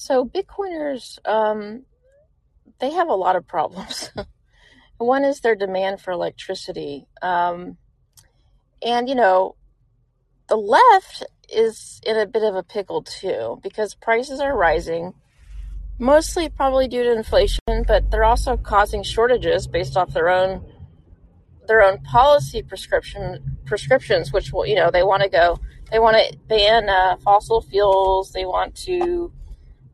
So Bitcoiners, um, they have a lot of problems. One is their demand for electricity. Um, and, you know, the left is in a bit of a pickle too because prices are rising, mostly probably due to inflation, but they're also causing shortages based off their own their own policy prescription prescriptions, which will you know they want to go they want to ban uh, fossil fuels, they want to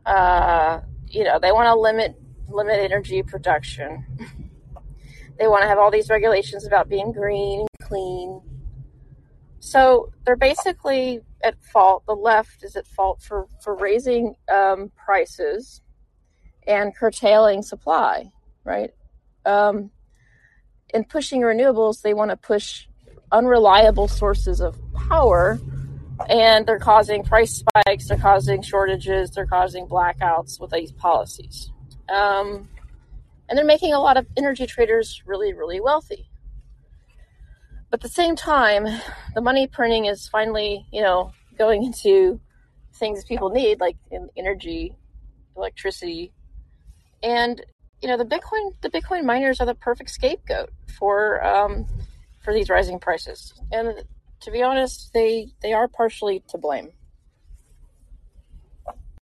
uh, you know they want to limit limit energy production. they want to have all these regulations about being green and clean. So they're basically at fault. The left is at fault for for raising um, prices and curtailing supply, right? Um, in pushing renewables, they want to push unreliable sources of power, and they're causing price spikes, they're causing shortages, they're causing blackouts with these policies. Um, and they're making a lot of energy traders really, really wealthy. But at the same time, the money printing is finally, you know, going into things people need, like in energy, electricity, and you know the Bitcoin the Bitcoin miners are the perfect scapegoat for um, for these rising prices. And to be honest, they they are partially to blame.